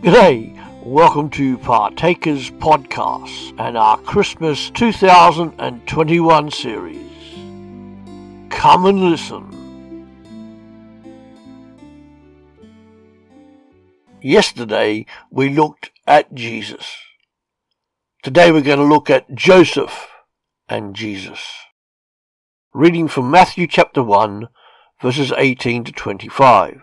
G'day, welcome to Partakers Podcast and our Christmas 2021 series. Come and listen. Yesterday we looked at Jesus. Today we're going to look at Joseph and Jesus. Reading from Matthew chapter 1, verses 18 to 25.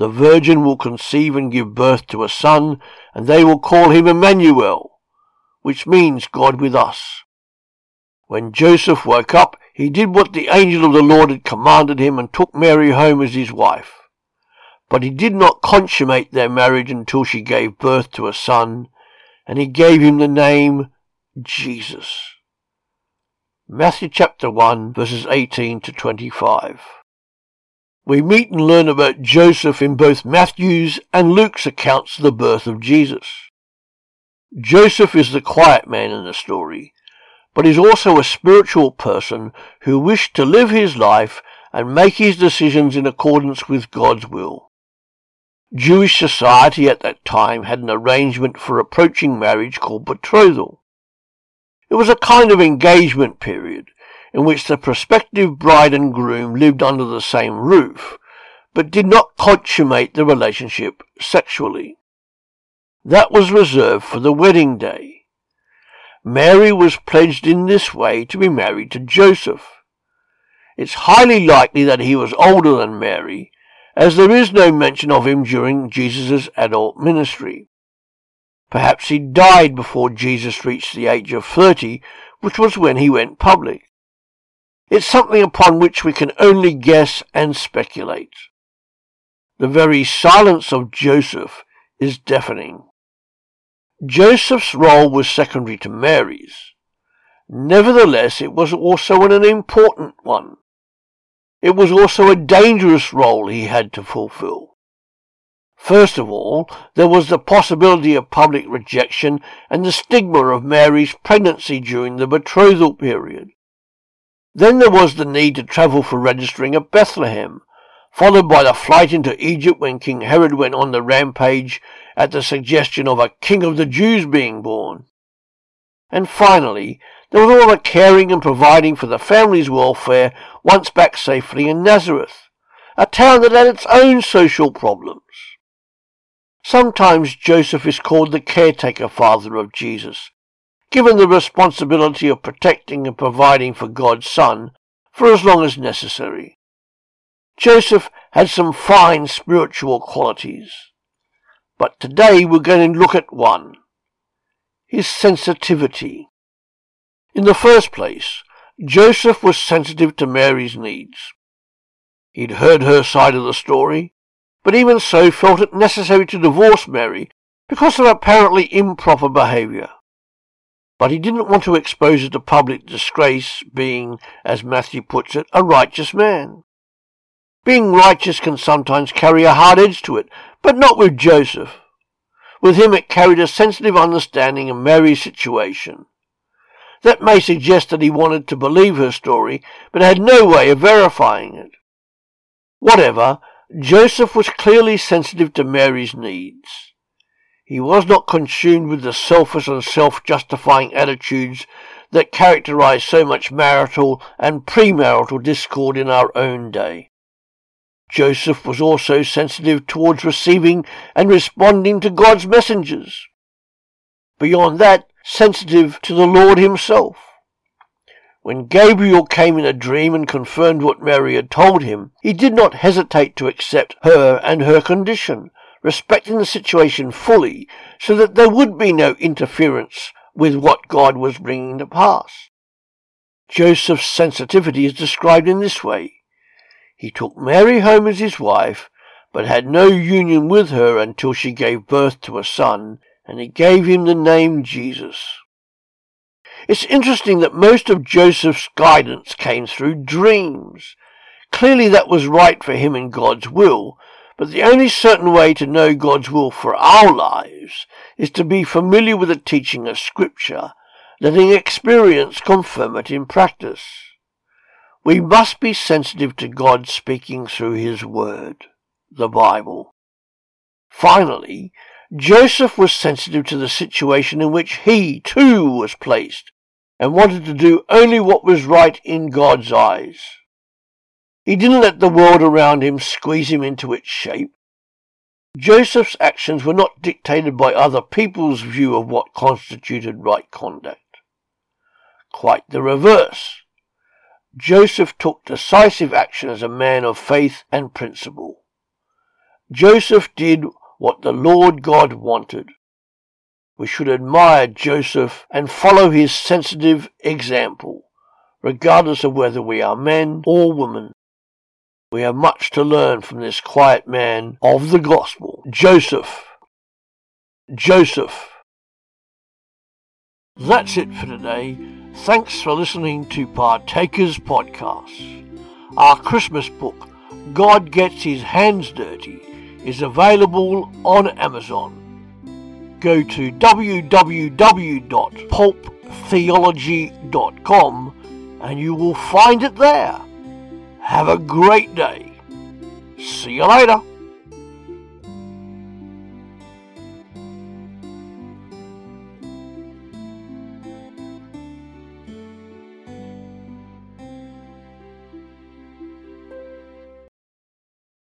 The virgin will conceive and give birth to a son, and they will call him Emmanuel, which means God with us. When Joseph woke up, he did what the angel of the Lord had commanded him and took Mary home as his wife. But he did not consummate their marriage until she gave birth to a son, and he gave him the name Jesus. Matthew chapter 1 verses 18 to 25. We meet and learn about Joseph in both Matthew's and Luke's accounts of the birth of Jesus. Joseph is the quiet man in the story, but is also a spiritual person who wished to live his life and make his decisions in accordance with God's will. Jewish society at that time had an arrangement for approaching marriage called betrothal. It was a kind of engagement period in which the prospective bride and groom lived under the same roof, but did not consummate the relationship sexually. That was reserved for the wedding day. Mary was pledged in this way to be married to Joseph. It's highly likely that he was older than Mary, as there is no mention of him during Jesus' adult ministry. Perhaps he died before Jesus reached the age of thirty, which was when he went public. It's something upon which we can only guess and speculate. The very silence of Joseph is deafening. Joseph's role was secondary to Mary's. Nevertheless, it was also an important one. It was also a dangerous role he had to fulfill. First of all, there was the possibility of public rejection and the stigma of Mary's pregnancy during the betrothal period. Then there was the need to travel for registering at Bethlehem, followed by the flight into Egypt when King Herod went on the rampage at the suggestion of a king of the Jews being born. And finally, there was all the caring and providing for the family's welfare once back safely in Nazareth, a town that had its own social problems. Sometimes Joseph is called the caretaker father of Jesus, given the responsibility of protecting and providing for God's Son for as long as necessary. Joseph had some fine spiritual qualities, but today we're going to look at one his sensitivity. In the first place, Joseph was sensitive to Mary's needs. He'd heard her side of the story, but even so felt it necessary to divorce Mary because of apparently improper behaviour but he didn't want to expose her to public disgrace, being, as Matthew puts it, a righteous man. Being righteous can sometimes carry a hard edge to it, but not with Joseph. With him it carried a sensitive understanding of Mary's situation. That may suggest that he wanted to believe her story, but had no way of verifying it. Whatever, Joseph was clearly sensitive to Mary's needs. He was not consumed with the selfish and self-justifying attitudes that characterize so much marital and premarital discord in our own day. Joseph was also sensitive towards receiving and responding to God's messengers. Beyond that, sensitive to the Lord himself. When Gabriel came in a dream and confirmed what Mary had told him, he did not hesitate to accept her and her condition, respecting the situation fully so that there would be no interference with what God was bringing to pass. Joseph's sensitivity is described in this way. He took Mary home as his wife, but had no union with her until she gave birth to a son, and he gave him the name Jesus. It's interesting that most of Joseph's guidance came through dreams. Clearly that was right for him in God's will, but the only certain way to know God's will for our lives is to be familiar with the teaching of Scripture, letting experience confirm it in practice. We must be sensitive to God speaking through His Word, the Bible. Finally, Joseph was sensitive to the situation in which he, too, was placed, and wanted to do only what was right in God's eyes. He didn't let the world around him squeeze him into its shape. Joseph's actions were not dictated by other people's view of what constituted right conduct. Quite the reverse. Joseph took decisive action as a man of faith and principle. Joseph did what the Lord God wanted. We should admire Joseph and follow his sensitive example, regardless of whether we are men or women. We have much to learn from this quiet man of the gospel, Joseph. Joseph. That's it for today. Thanks for listening to Partakers Podcast. Our Christmas book, God Gets His Hands Dirty, is available on Amazon. Go to www.pulptheology.com and you will find it there. Have a great day. See you later.